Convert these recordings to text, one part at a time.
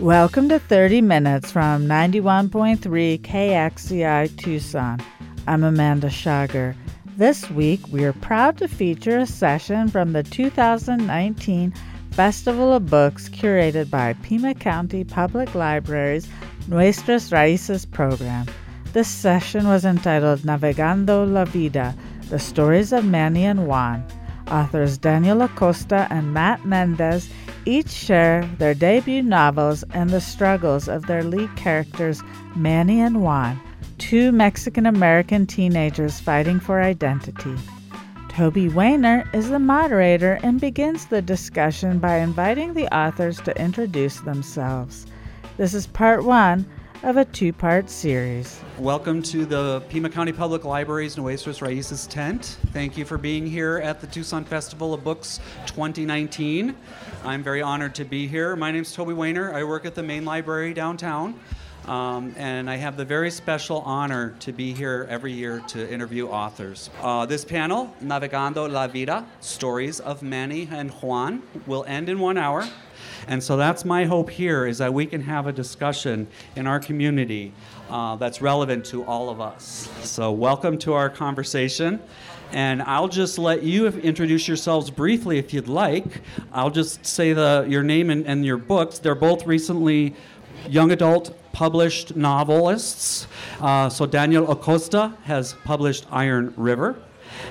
Welcome to 30 Minutes from 91.3 KXCI Tucson. I'm Amanda Schager. This week, we are proud to feature a session from the 2019 Festival of Books curated by Pima County Public Library's Nuestras Raíces program. This session was entitled Navegando la Vida The Stories of Manny and Juan. Authors Daniel Acosta and Matt Mendez each share their debut novels and the struggles of their lead characters, Manny and Juan, two Mexican American teenagers fighting for identity. Toby Weiner is the moderator and begins the discussion by inviting the authors to introduce themselves. This is part one of a two part series. Welcome to the Pima County Public Library's Nuestras Raíces tent. Thank you for being here at the Tucson Festival of Books 2019. I'm very honored to be here. My name is Toby Weiner. I work at the main library downtown. Um, and I have the very special honor to be here every year to interview authors. Uh, this panel, Navegando la Vida Stories of Manny and Juan, will end in one hour. And so that's my hope here is that we can have a discussion in our community uh, that's relevant to all of us. So, welcome to our conversation. And I'll just let you introduce yourselves briefly if you'd like. I'll just say the, your name and, and your books. They're both recently young adult published novelists. Uh, so Daniel Acosta has published Iron River,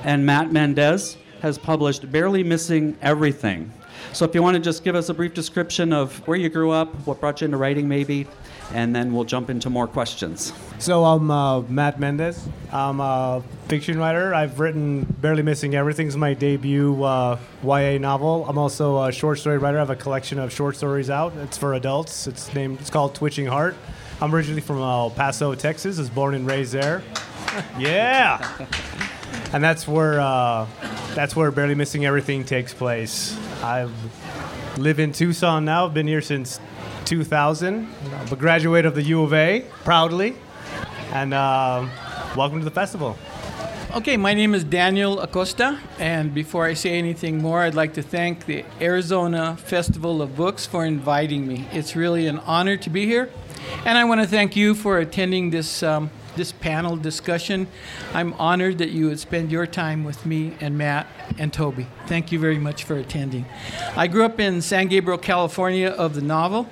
and Matt Mendez has published Barely Missing Everything. So if you want to just give us a brief description of where you grew up, what brought you into writing, maybe, and then we'll jump into more questions. So I'm uh, Matt Mendez. I'm a fiction writer. I've written Barely Missing Everything is my debut uh, YA novel. I'm also a short story writer. I have a collection of short stories out. It's for adults. It's named. It's called Twitching Heart. I'm originally from El Paso, Texas. I was born and raised there. yeah. And that's where uh, that's where Barely Missing Everything takes place. I live in Tucson now. I've been here since 2000. I'm a graduate of the U of A, proudly. And uh, welcome to the festival. Okay, my name is Daniel Acosta, and before I say anything more, I'd like to thank the Arizona Festival of Books for inviting me. It's really an honor to be here, and I want to thank you for attending this um, this panel discussion. I'm honored that you would spend your time with me and Matt and Toby. Thank you very much for attending. I grew up in San Gabriel, California, of the novel,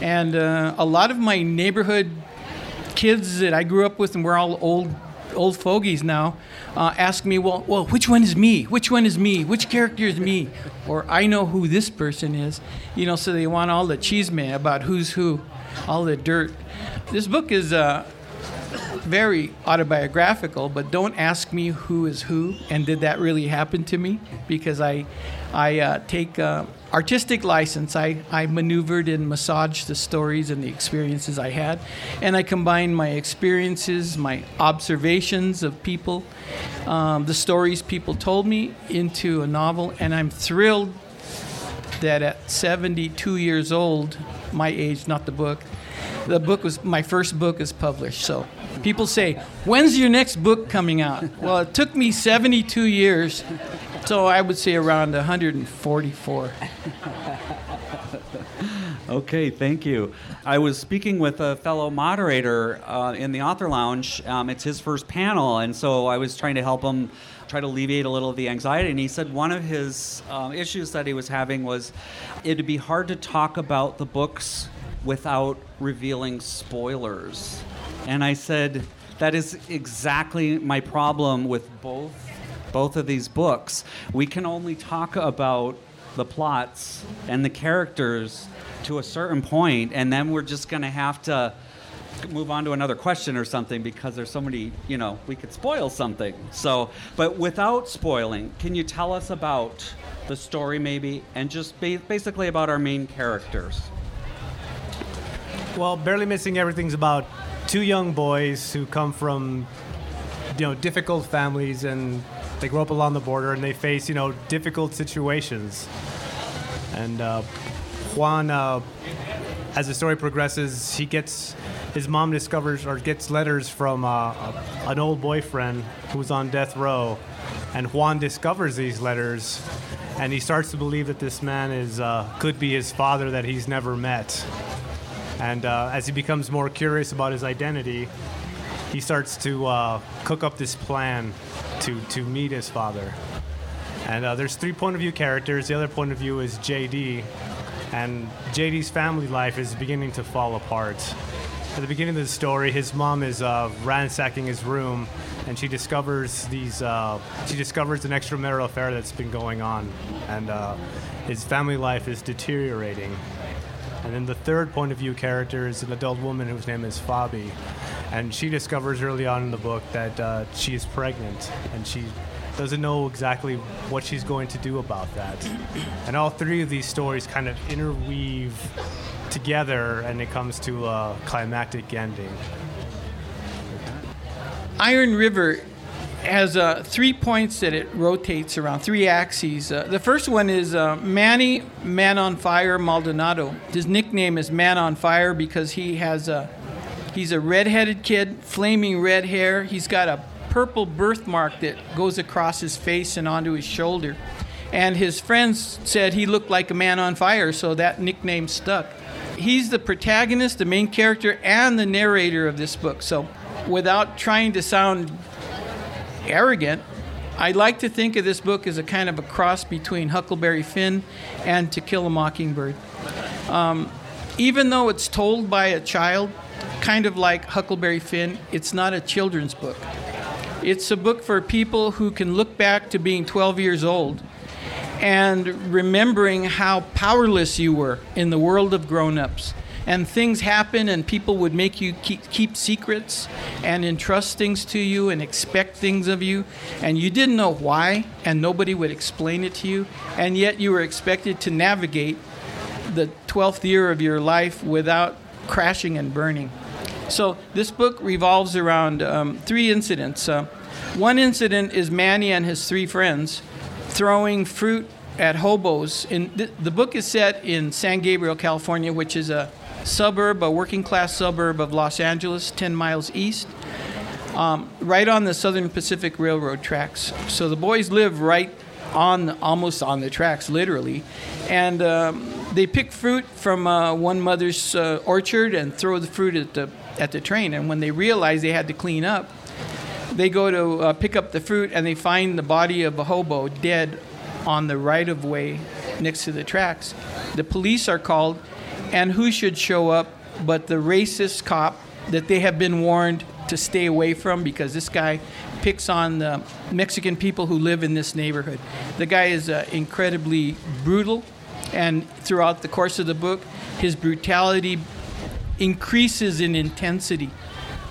and uh, a lot of my neighborhood kids that I grew up with, and we're all old old fogies now, uh, ask me, well, well, which one is me? Which one is me? Which character is me? Or I know who this person is. You know, so they want all the chisme about who's who, all the dirt. This book is uh, very autobiographical, but don't ask me who is who and did that really happen to me because I, I uh, take uh, artistic license. I, I maneuvered and massaged the stories and the experiences I had, and I combined my experiences, my observations of people, um, the stories people told me into a novel, and I'm thrilled that at 72 years old, my age, not the book, the book was my first book is published. So people say, "When's your next book coming out?" Well, it took me 72 years so I would say around 144. okay, thank you. I was speaking with a fellow moderator uh, in the author lounge. Um, it's his first panel, and so I was trying to help him try to alleviate a little of the anxiety. And he said one of his uh, issues that he was having was it'd be hard to talk about the books without revealing spoilers. And I said, that is exactly my problem with both both of these books, we can only talk about the plots and the characters to a certain point, and then we're just going to have to move on to another question or something because there's so many, you know, we could spoil something. So, but without spoiling, can you tell us about the story maybe and just ba- basically about our main characters? Well, barely missing everything's about two young boys who come from you know difficult families and they grow up along the border and they face, you know, difficult situations. And uh, Juan, uh, as the story progresses, he gets his mom discovers or gets letters from uh, an old boyfriend who's on death row, and Juan discovers these letters, and he starts to believe that this man is uh, could be his father that he's never met. And uh, as he becomes more curious about his identity, he starts to uh, cook up this plan to, to meet his father. And uh, there's three point of view characters. The other point of view is JD. And JD's family life is beginning to fall apart. At the beginning of the story, his mom is uh, ransacking his room, and she discovers these. Uh, she discovers an extramarital affair that's been going on, and uh, his family life is deteriorating. And then the third point of view character is an adult woman whose name is Fabi, and she discovers early on in the book that uh, she is pregnant, and she doesn't know exactly what she's going to do about that. And all three of these stories kind of interweave together, and it comes to a climactic ending. Iron River has uh, three points that it rotates around, three axes. Uh, the first one is uh, Manny Man on Fire Maldonado. His nickname is Man on Fire because he has a he's a red-headed kid, flaming red hair. He's got a purple birthmark that goes across his face and onto his shoulder. And his friends said he looked like a man on fire, so that nickname stuck. He's the protagonist, the main character, and the narrator of this book. So, without trying to sound arrogant, I like to think of this book as a kind of a cross between Huckleberry Finn and To Kill a Mockingbird. Um, even though it's told by a child, kind of like Huckleberry Finn, it's not a children's book. It's a book for people who can look back to being 12 years old and remembering how powerless you were in the world of grown ups. And things happen, and people would make you keep, keep, secrets and entrust things to you and expect things of you. And you didn't know why, and nobody would explain it to you. And yet you were expected to navigate the 12th year of your life without crashing and burning. So this book revolves around um, three incidents. Uh, one incident is Manny and his three friends throwing fruit at hobos. In th- the book is set in San Gabriel, California, which is a suburb, a working class suburb of Los Angeles, 10 miles east, um, right on the Southern Pacific Railroad tracks. So the boys live right on, almost on the tracks, literally, and um, they pick fruit from uh, one mother's uh, orchard and throw the fruit at the at the train. And when they realize they had to clean up, they go to uh, pick up the fruit and they find the body of a hobo dead on the right of way next to the tracks. The police are called, and who should show up but the racist cop that they have been warned to stay away from because this guy picks on the Mexican people who live in this neighborhood. The guy is uh, incredibly brutal, and throughout the course of the book, his brutality increases in intensity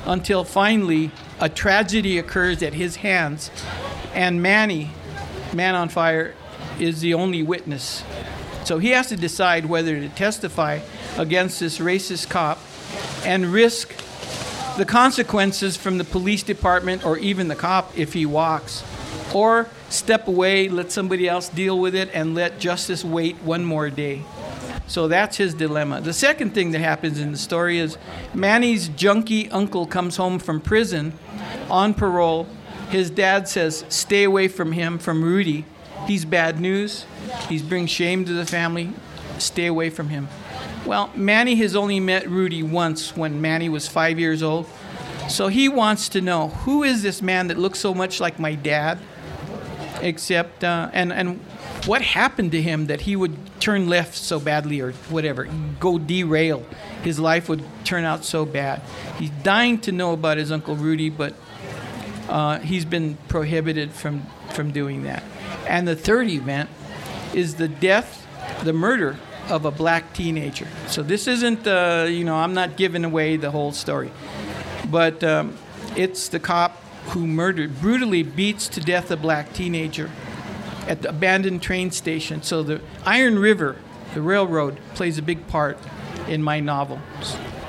until finally a tragedy occurs at his hands, and Manny, Man on Fire, is the only witness. So he has to decide whether to testify against this racist cop and risk the consequences from the police department or even the cop if he walks, or step away, let somebody else deal with it, and let justice wait one more day. So that's his dilemma. The second thing that happens in the story is Manny's junkie uncle comes home from prison on parole. His dad says, Stay away from him, from Rudy. He's bad news. He's bringing shame to the family. Stay away from him. Well, Manny has only met Rudy once when Manny was five years old. So he wants to know who is this man that looks so much like my dad? Except, uh, and, and what happened to him that he would turn left so badly or whatever, go derail? His life would turn out so bad. He's dying to know about his Uncle Rudy, but uh, he's been prohibited from, from doing that. And the third event is the death, the murder of a black teenager. So this isn't, uh, you know, I'm not giving away the whole story, but um, it's the cop who murdered, brutally beats to death a black teenager at the abandoned train station. So the Iron River, the railroad, plays a big part in my novel.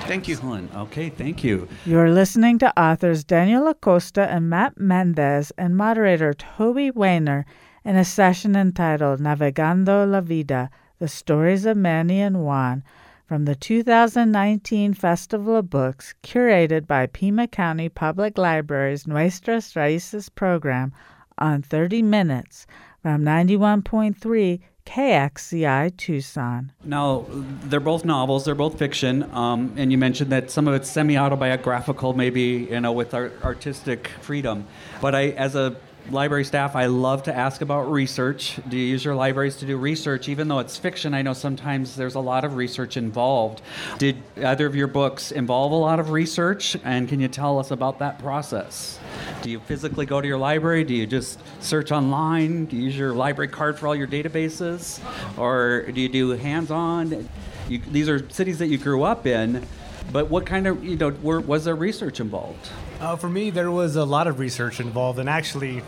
Thank you. Excellent. Okay, thank you. You're listening to authors Daniel Acosta and Matt Mendez and moderator Toby Weiner in a session entitled Navegando la Vida The Stories of Manny and Juan from the 2019 Festival of Books, curated by Pima County Public Library's Nuestras Raíces program on 30 Minutes from 91.3 KXCI Tucson. Now, they're both novels, they're both fiction, um, and you mentioned that some of it's semi autobiographical, maybe, you know, with our artistic freedom. But I, as a library staff, I love to ask about research. Do you use your libraries to do research? Even though it's fiction, I know sometimes there's a lot of research involved. Did either of your books involve a lot of research? And can you tell us about that process? Do you physically go to your library? Do you just search online? Do you use your library card for all your databases? Or do you do hands on? these are cities that you grew up in, but what kind of, you know, were, was there research involved? Uh, for me, there was a lot of research involved, and actually,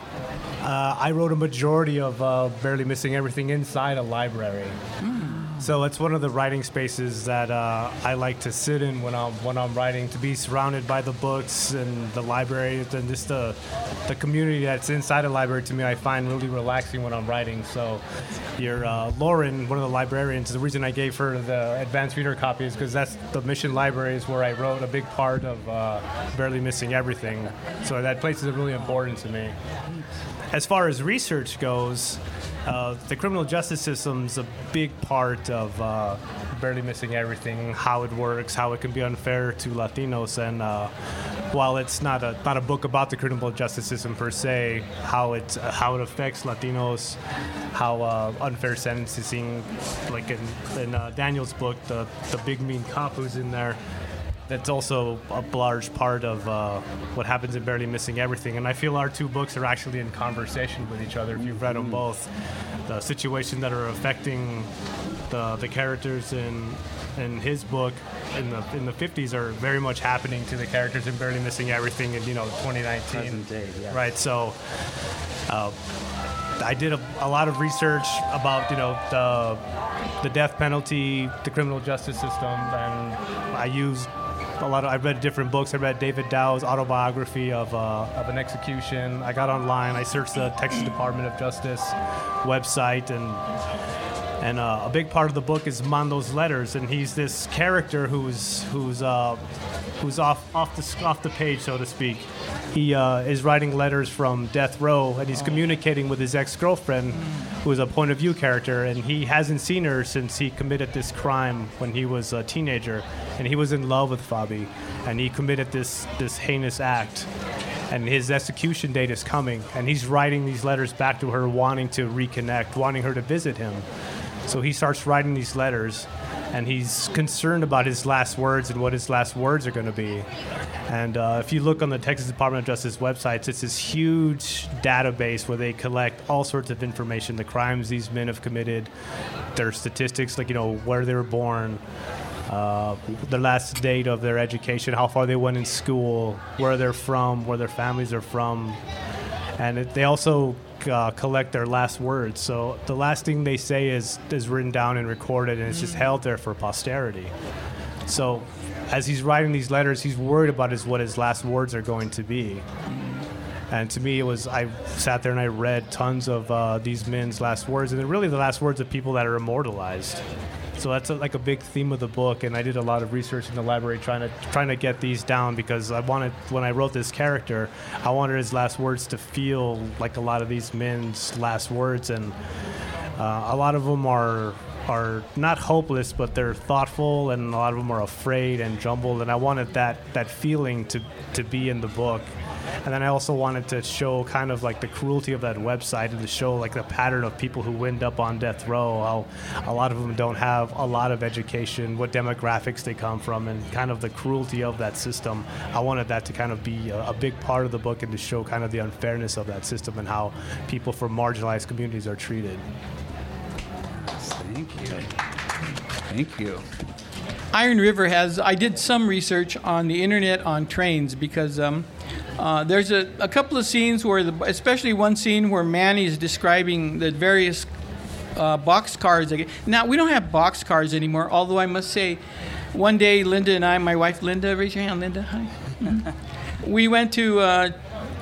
uh, I wrote a majority of uh, Barely Missing Everything inside a library. Mm. So it's one of the writing spaces that uh, I like to sit in when I'm when I'm writing. To be surrounded by the books and the library and just the the community that's inside a library to me, I find really relaxing when I'm writing. So, your uh, Lauren, one of the librarians, the reason I gave her the advanced reader copy is because that's the Mission Library is where I wrote a big part of uh, Barely Missing Everything. So that place is really important to me. As far as research goes. Uh, the criminal justice system is a big part of uh, barely missing everything, how it works, how it can be unfair to Latinos, and uh, while it's not a not a book about the criminal justice system per se, how it how it affects Latinos, how uh, unfair sentencing, like in, in uh, Daniel's book, the the big mean cop who's in there that's also a large part of uh, what happens in Barely Missing Everything. And I feel our two books are actually in conversation with each other if you've read them mm-hmm. both. The situations that are affecting the, the characters in in his book in the in the 50s are very much happening to the characters in Barely Missing Everything in you know 2019. Day, yeah. Right. So. Uh, I did a, a, lot of research about you know the the death penalty, the criminal justice system, and I used a lot of I read different books. I read David Dow's autobiography of uh, of an execution. I got online. I searched the Texas Department of Justice website and. And uh, a big part of the book is Mando's letters, and he's this character who's who's uh, who's off off the off the page, so to speak. He uh, is writing letters from death row, and he's communicating with his ex-girlfriend, who is a point of view character, and he hasn't seen her since he committed this crime when he was a teenager, and he was in love with Fabi, and he committed this this heinous act and his execution date is coming and he's writing these letters back to her wanting to reconnect wanting her to visit him so he starts writing these letters and he's concerned about his last words and what his last words are going to be. And uh, if you look on the Texas Department of Justice websites, it's this huge database where they collect all sorts of information the crimes these men have committed, their statistics, like, you know, where they were born. Uh, the last date of their education, how far they went in school, where they're from, where their families are from, and it, they also uh, collect their last words. So the last thing they say is is written down and recorded, and it's just held there for posterity. So as he's writing these letters, he's worried about his what his last words are going to be. And to me, it was I sat there and I read tons of uh, these men's last words, and they're really the last words of people that are immortalized. So that's a, like a big theme of the book, and I did a lot of research in the library trying to trying to get these down because I wanted when I wrote this character, I wanted his last words to feel like a lot of these men's last words, and uh, a lot of them are are not hopeless, but they're thoughtful, and a lot of them are afraid and jumbled. And I wanted that that feeling to to be in the book. And then I also wanted to show kind of like the cruelty of that website and to show like the pattern of people who wind up on death row. How a lot of them don't have a lot of education, what demographics they come from, and kind of the cruelty of that system. I wanted that to kind of be a, a big part of the book and to show kind of the unfairness of that system and how people from marginalized communities are treated. Thank you. Thank you. Iron River has. I did some research on the internet on trains because um, uh, there's a, a, couple of scenes where, the, especially one scene where Manny is describing the various uh, box cars. Now we don't have box cars anymore. Although I must say, one day Linda and I, my wife Linda, raise your hand, Linda. Hi. We went to uh,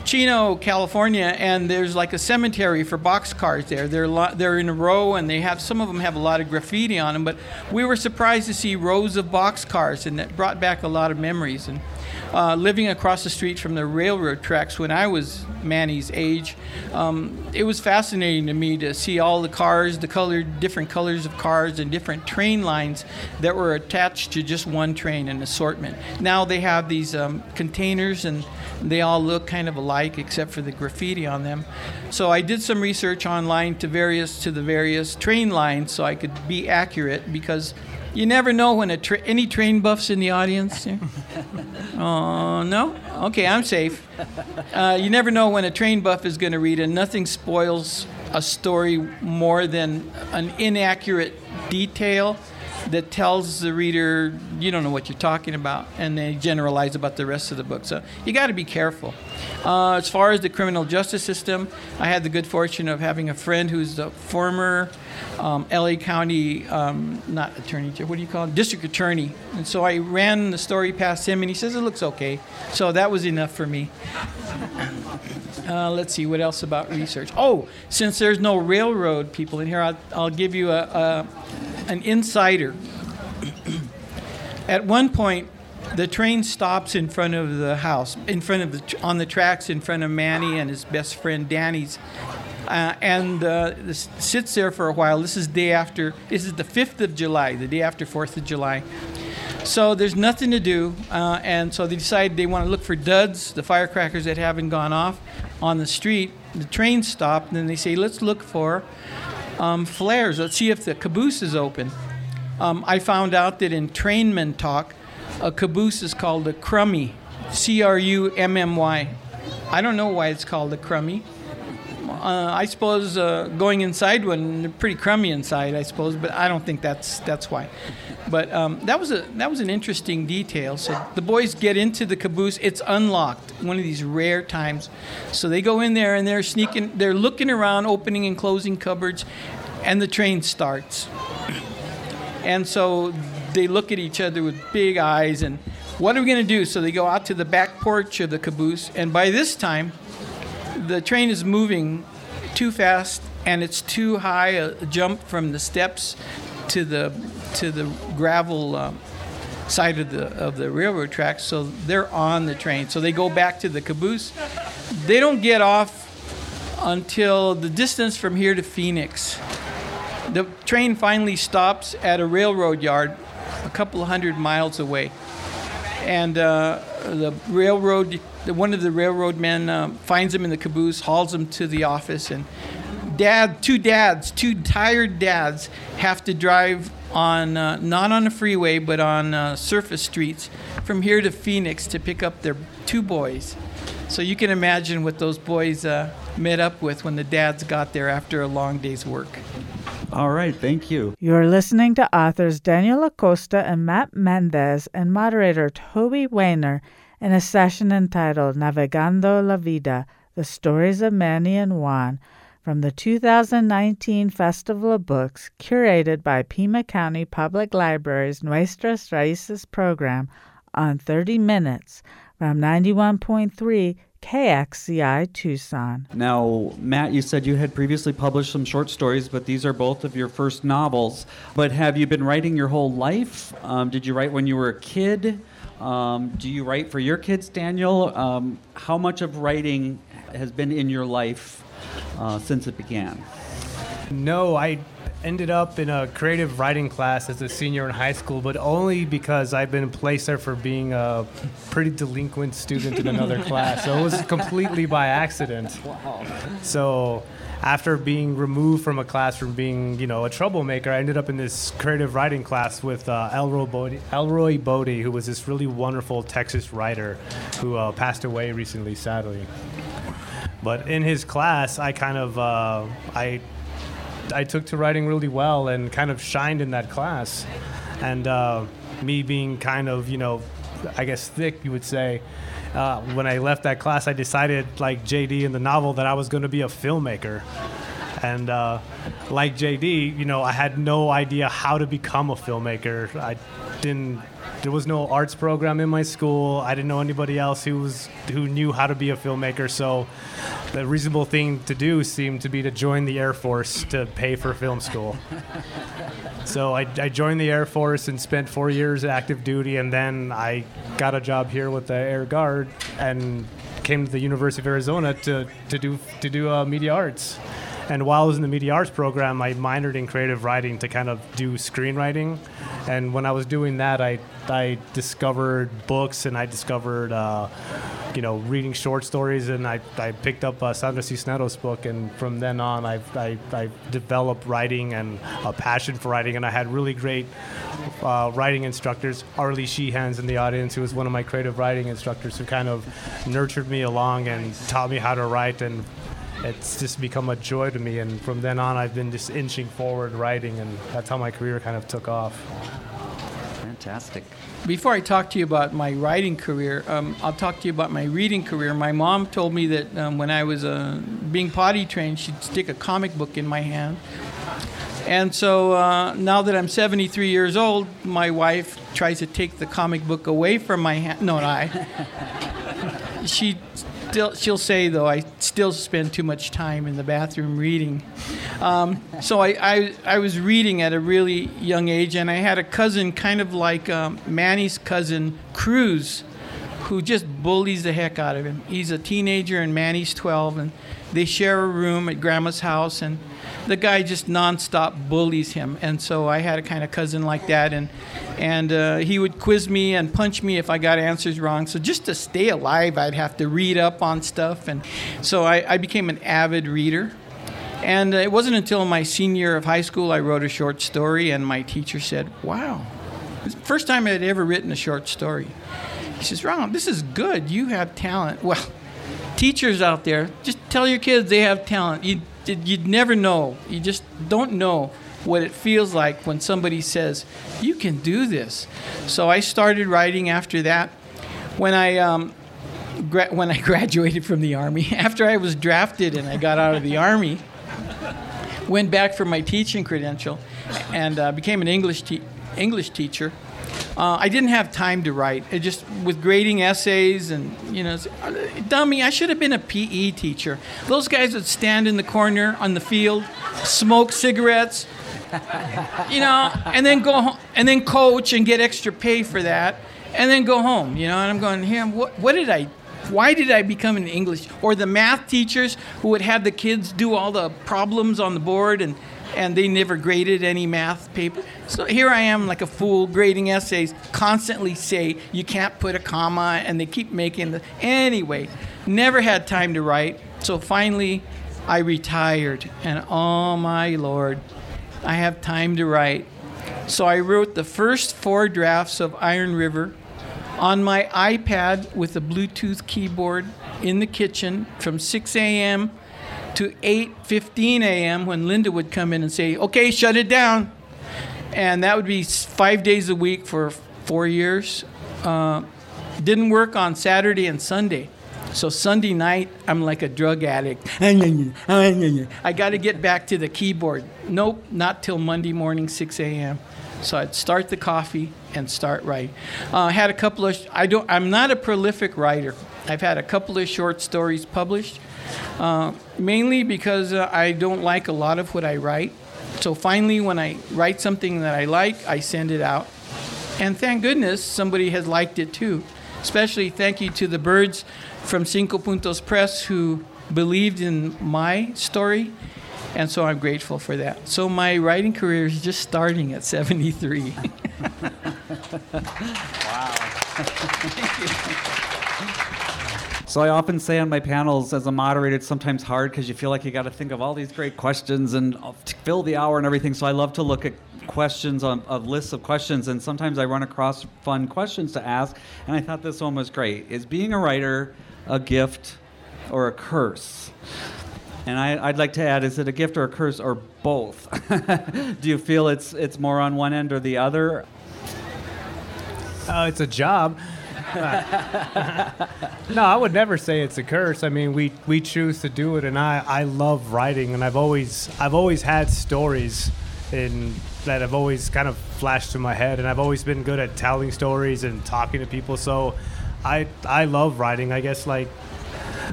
Chino, California, and there's like a cemetery for boxcars there. They're lo- they're in a row, and they have some of them have a lot of graffiti on them. But we were surprised to see rows of boxcars, and that brought back a lot of memories. And uh, living across the street from the railroad tracks when I was Manny's age, um, it was fascinating to me to see all the cars, the colored, different colors of cars, and different train lines that were attached to just one train, an assortment. Now they have these um, containers and they all look kind of alike except for the graffiti on them. So I did some research online to various to the various train lines so I could be accurate because you never know when a tra- any train buffs in the audience. oh no, okay, I'm safe. Uh, you never know when a train buff is going to read, and nothing spoils a story more than an inaccurate detail that tells the reader you don't know what you're talking about, and they generalize about the rest of the book. So you got to be careful. Uh, as far as the criminal justice system, I had the good fortune of having a friend who's a former um, LA County, um, not attorney, what do you call it? District attorney. And so I ran the story past him, and he says it looks okay. So that was enough for me. Uh, let's see what else about research. Oh, since there's no railroad people in here, I'll, I'll give you a, a an insider. At one point, the train stops in front of the house, in front of the on the tracks, in front of Manny and his best friend Danny's, uh, and uh, sits there for a while. This is day after. This is the fifth of July, the day after Fourth of July. So there's nothing to do, uh, and so they decide they want to look for duds, the firecrackers that haven't gone off on the street. The train stopped, and they say, let's look for um, flares. Let's see if the caboose is open. Um, I found out that in trainmen talk, a caboose is called a crummy, C R U M M Y. I don't know why it's called a crummy. Uh, I suppose uh, going inside they're pretty crummy inside, I suppose, but I don't think that's that's why. But um, that was a that was an interesting detail. So the boys get into the caboose. It's unlocked. One of these rare times. So they go in there and they're sneaking. They're looking around, opening and closing cupboards, and the train starts. And so they look at each other with big eyes and what are we going to do? So they go out to the back porch of the caboose, and by this time, the train is moving too fast and it's too high a jump from the steps to the to the gravel um, side of the of the railroad tracks. So they're on the train. So they go back to the caboose. They don't get off until the distance from here to Phoenix. The train finally stops at a railroad yard a couple hundred miles away. And uh, the railroad, one of the railroad men uh, finds him in the caboose, hauls him to the office, and dad, two dads, two tired dads, have to drive on uh, not on a freeway but on uh, surface streets from here to Phoenix to pick up their two boys. So you can imagine what those boys uh, met up with when the dads got there after a long day's work. All right, thank you. You're listening to authors Daniel Acosta and Matt Mendez and moderator Toby Weiner in a session entitled Navegando la Vida The Stories of Manny and Juan from the 2019 Festival of Books, curated by Pima County Public Library's Nuestras Raíces program on 30 Minutes from 91.3 KXCI Tucson. Now, Matt, you said you had previously published some short stories, but these are both of your first novels. But have you been writing your whole life? Um, did you write when you were a kid? Um, do you write for your kids, Daniel? Um, how much of writing has been in your life uh, since it began? No, I ended up in a creative writing class as a senior in high school, but only because I've been placed there for being a pretty delinquent student in another class. So it was completely by accident. Wow. So after being removed from a class from being, you know, a troublemaker, I ended up in this creative writing class with uh, Elroy, Bode, Elroy Bode, who was this really wonderful Texas writer who uh, passed away recently, sadly. But in his class, I kind of uh, I I took to writing really well and kind of shined in that class. And uh, me being kind of, you know, I guess thick, you would say, uh, when I left that class, I decided, like JD in the novel, that I was going to be a filmmaker. And uh, like JD, you know, I had no idea how to become a filmmaker. I didn't. There was no arts program in my school. I didn't know anybody else who was who knew how to be a filmmaker. So the reasonable thing to do seemed to be to join the Air Force to pay for film school. so I, I joined the Air Force and spent four years active duty, and then I got a job here with the Air Guard and came to the University of Arizona to, to do to do uh, media arts. And while I was in the media arts program, I minored in creative writing to kind of do screenwriting. And when I was doing that, I I discovered books and I discovered. Uh, you know, reading short stories, and I, I picked up uh, Sandra Cisneros' book, and from then on, I've, I, I developed writing and a passion for writing, and I had really great uh, writing instructors. Aurelie Sheehan's in the audience, who was one of my creative writing instructors, who kind of nurtured me along and taught me how to write, and it's just become a joy to me. And from then on, I've been just inching forward writing, and that's how my career kind of took off. Fantastic. Before I talk to you about my writing career, um, I'll talk to you about my reading career. My mom told me that um, when I was uh, being potty trained, she'd stick a comic book in my hand. And so uh, now that I'm 73 years old, my wife tries to take the comic book away from my hand. No, no I. she still she'll say though I still spend too much time in the bathroom reading. Um, so I, I, I was reading at a really young age, and I had a cousin kind of like um, Manny's cousin Cruz, who just bullies the heck out of him. He's a teenager, and Manny's 12, and they share a room at Grandma's house, and the guy just nonstop bullies him. And so I had a kind of cousin like that, and and uh, he would quiz me and punch me if I got answers wrong. So just to stay alive, I'd have to read up on stuff, and so I, I became an avid reader. And it wasn't until my senior year of high school I wrote a short story, and my teacher said, "Wow, first time I'd ever written a short story." He says, "Ron, this is good. You have talent." Well, teachers out there, just tell your kids they have talent. You you'd never know. You just don't know what it feels like when somebody says, You can do this. So I started writing after that. When I, um, gra- when I graduated from the Army, after I was drafted and I got out of the Army, went back for my teaching credential and uh, became an English, te- English teacher. Uh, I didn't have time to write. It just with grading essays and you know, dummy. I should have been a PE teacher. Those guys would stand in the corner on the field, smoke cigarettes, you know, and then go home, and then coach and get extra pay for that, and then go home. You know, and I'm going here. What, what did I why did I become an English? Or the math teachers who would have the kids do all the problems on the board and and they never graded any math paper. So here I am, like a fool, grading essays, constantly say you can't put a comma, and they keep making the. Anyway, never had time to write. So finally, I retired, and oh my lord, I have time to write. So I wrote the first four drafts of Iron River on my iPad with a Bluetooth keyboard in the kitchen from 6 a.m to 8:15 a.m. when Linda would come in and say, "Okay, shut it down," and that would be five days a week for four years. Uh, didn't work on Saturday and Sunday. So Sunday night, I'm like a drug addict. I got to get back to the keyboard. Nope, not till Monday morning, 6 a.m. So I'd start the coffee and start writing. Uh, I had a couple of. I don't. I'm not a prolific writer. I've had a couple of short stories published. Uh, mainly because uh, I don't like a lot of what I write. So finally, when I write something that I like, I send it out. And thank goodness somebody has liked it too. Especially thank you to the Byrds from Cinco Puntos Press who believed in my story. And so I'm grateful for that. So my writing career is just starting at 73. wow. So I often say on my panels as a moderator, it's sometimes hard because you feel like you got to think of all these great questions and fill the hour and everything. So I love to look at questions on a list of questions, and sometimes I run across fun questions to ask. And I thought this one was great. Is being a writer a gift or a curse? And I, would like to add: Is it a gift or a curse or both? Do you feel it's it's more on one end or the other? Uh, it's a job. No, I would never say it's a curse. I mean, we we choose to do it, and I I love writing, and I've always I've always had stories in that have always kind of flashed to my head, and I've always been good at telling stories and talking to people. So, I I love writing. I guess like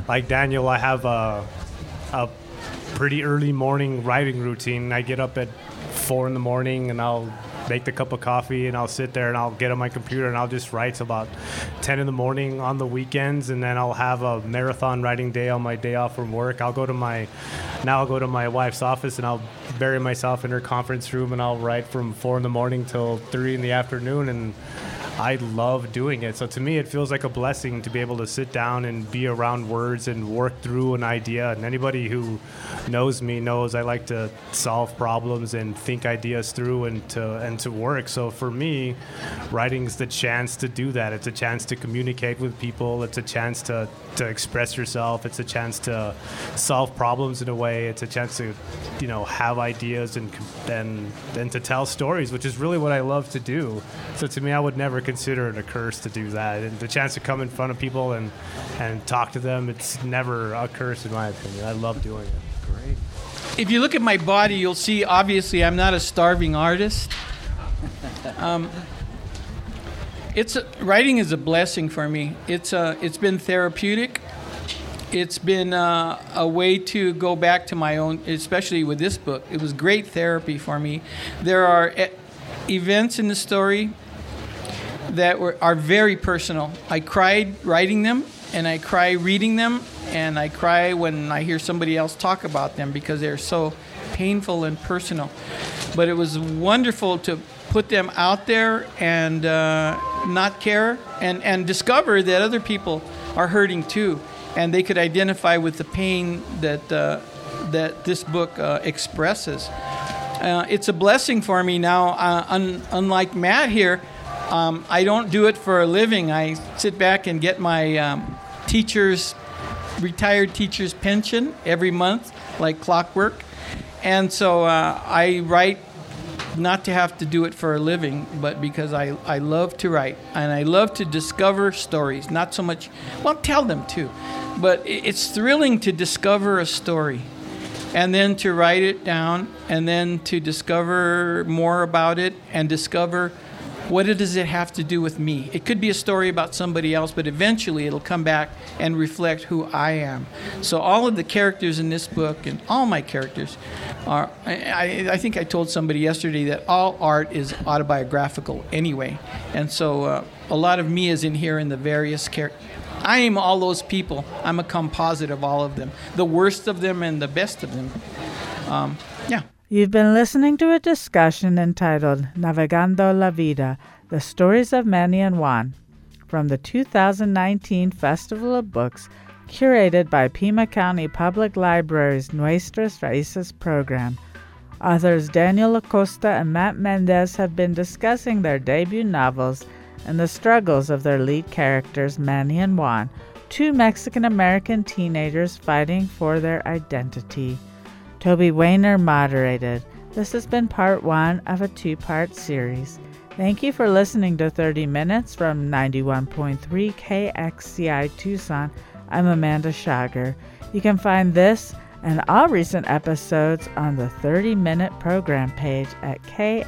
like Daniel, I have a, a pretty early morning writing routine. I get up at four in the morning and I'll make the cup of coffee and I'll sit there and I'll get on my computer and I'll just write till about 10 in the morning on the weekends and then I'll have a marathon writing day on my day off from work. I'll go to my now I'll go to my wife's office and I'll bury myself in her conference room and I'll write from 4 in the morning till 3 in the afternoon and I love doing it. So to me, it feels like a blessing to be able to sit down and be around words and work through an idea. And anybody who knows me knows I like to solve problems and think ideas through and to and to work. So for me, writing is the chance to do that. It's a chance to communicate with people. It's a chance to to express yourself. It's a chance to solve problems in a way. It's a chance to, you know, have ideas and and and to tell stories, which is really what I love to do. So to me, I would never consider it a curse to do that. And the chance to come in front of people and and talk to them, it's never a curse in my opinion. I love doing it. Great. If you look at my body, you'll see obviously I'm not a starving artist. Um, it's a, writing is a blessing for me. It's a, it's been therapeutic. It's been uh, a way to go back to my own, especially with this book. It was great therapy for me. There are e- events in the story that were, are very personal. I cried writing them, and I cry reading them, and I cry when I hear somebody else talk about them because they're so painful and personal. But it was wonderful to put them out there and uh, not care and, and discover that other people are hurting too and they could identify with the pain that, uh, that this book uh, expresses. Uh, it's a blessing for me now, uh, un- unlike Matt here. Um, I don't do it for a living. I sit back and get my um, teacher's, retired teacher's pension every month, like clockwork. And so uh, I write not to have to do it for a living, but because I, I love to write and I love to discover stories. Not so much, well, tell them too, but it's thrilling to discover a story and then to write it down and then to discover more about it and discover what does it have to do with me? It could be a story about somebody else, but eventually it'll come back and reflect who I am. So all of the characters in this book and all my characters are. I, I think I told somebody yesterday that all art is autobiographical anyway, and so uh, a lot of me is in here in the various characters. I am all those people. I'm a composite of all of them, the worst of them and the best of them. Um, yeah. You've been listening to a discussion entitled Navegando la Vida The Stories of Manny and Juan from the 2019 Festival of Books, curated by Pima County Public Library's Nuestras Raíces program. Authors Daniel Acosta and Matt Mendez have been discussing their debut novels and the struggles of their lead characters, Manny and Juan, two Mexican American teenagers fighting for their identity. Toby Weiner moderated. This has been part one of a two part series. Thank you for listening to 30 Minutes from 91.3 KXCI Tucson. I'm Amanda Schager. You can find this and all recent episodes on the 30 Minute Program page at kxci.org.